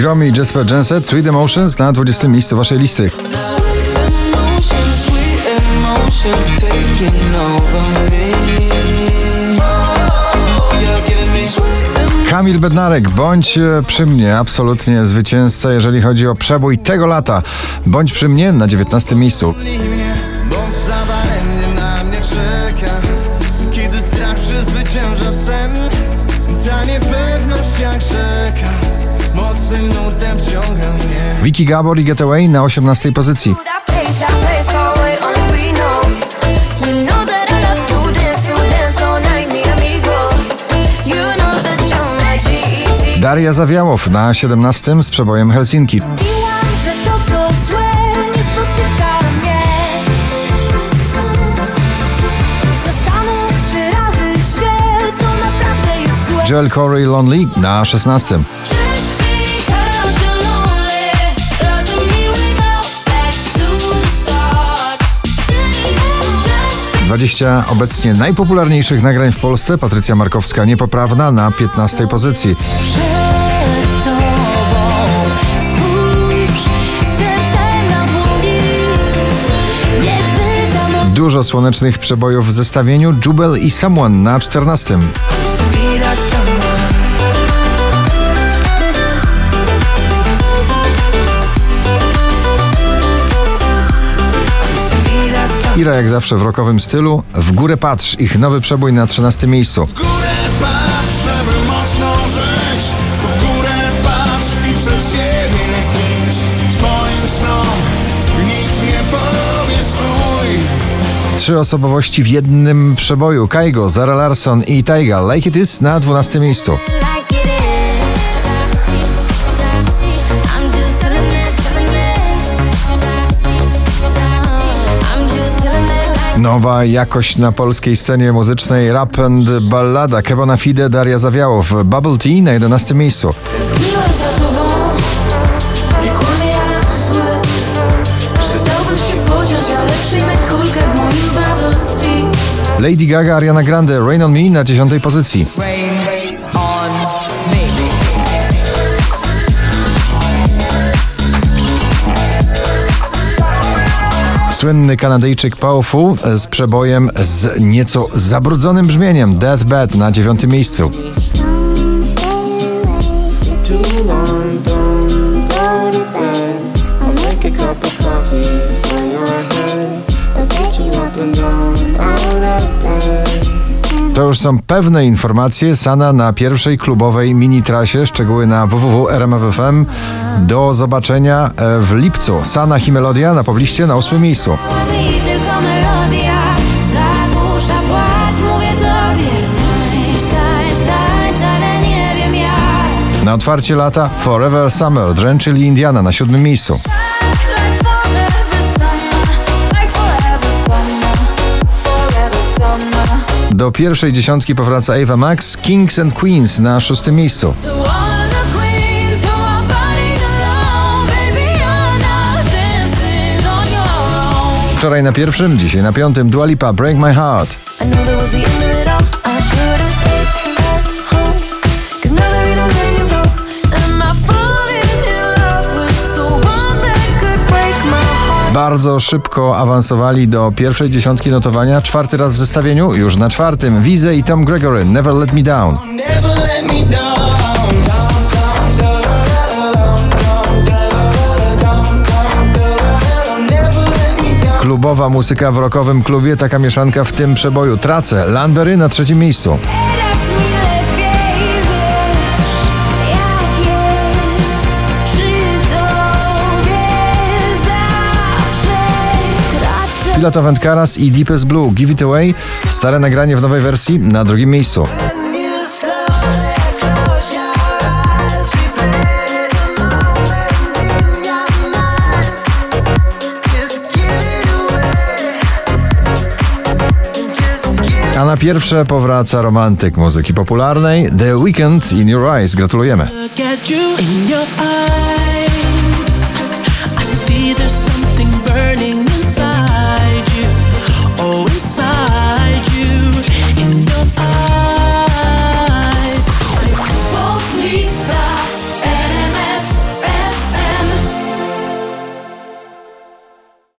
Gromi i Jasper Jenset, Sweet Emotions na 20 miejscu waszej listy. Kamil Bednarek, bądź e, przy mnie, absolutnie zwycięzca, jeżeli chodzi o przebój tego lata. Bądź przy mnie na 19 miejscu. Kiedy strach przezwycięża sen Ta amigo. You know that you're my GET. Daria Zawiałow na 17 z przebojem Helsinki. Joel Corey Lonely na 16. 20 obecnie najpopularniejszych nagrań w Polsce. Patrycja Markowska niepoprawna na 15 pozycji. Dużo słonecznych przebojów w zestawieniu. Jubel i Someone na 14. widać sama. Ira jak zawsze w rokowym stylu. W górę patrz, ich nowy przebój na 13 miejscu. W górę patrz, żeby mocno żyć W górę patrz i przed siebie idź Twoim snom nikt nie powie stój Trzy osobowości w jednym przeboju. Kaigo, Zara Larson i Taiga. Like It Is na 12 miejscu. Nowa jakość na polskiej scenie muzycznej rap and ballada Kebona Fide, Daria Zawiałow. Bubble Tea na 11 miejscu. Lady Gaga, Ariana Grande, Rain on Me na 10 pozycji. Słynny Kanadyjczyk Powerful z przebojem z nieco zabrudzonym brzmieniem Death Bed na 9 miejscu. To już są pewne informacje. Sana na pierwszej klubowej mini trasie. Szczegóły na www.rmf.fm. Do zobaczenia e, w lipcu. Sana i Melodia na pobliście na 8 miejscu. Mi tylko melodia Zagłusza płacz, mówię sobie Tańcz, tańcz, tańcz, ale nie wiem jak Na otwarcie lata Forever Summer, Dren, czyli Indiana na siódmym miejscu. Do pierwszej dziesiątki powraca Ava Max, Kings and Queens na szóstym miejscu. Wczoraj na pierwszym, dzisiaj na piątym Dua Lipa, Break My Heart. Bardzo szybko awansowali do pierwszej dziesiątki notowania. Czwarty raz w zestawieniu, już na czwartym. Wize i Tom Gregory, Never Let Me Down. Klubowa muzyka w rockowym klubie, taka mieszanka w tym przeboju. Trace, Landberry na trzecim miejscu. Tracę. Pilot of Karas i Deepest Blue, Give It Away. Stare nagranie w nowej wersji na drugim miejscu. A na pierwsze powraca romantyk muzyki popularnej The Weekend in Your Eyes. Gratulujemy.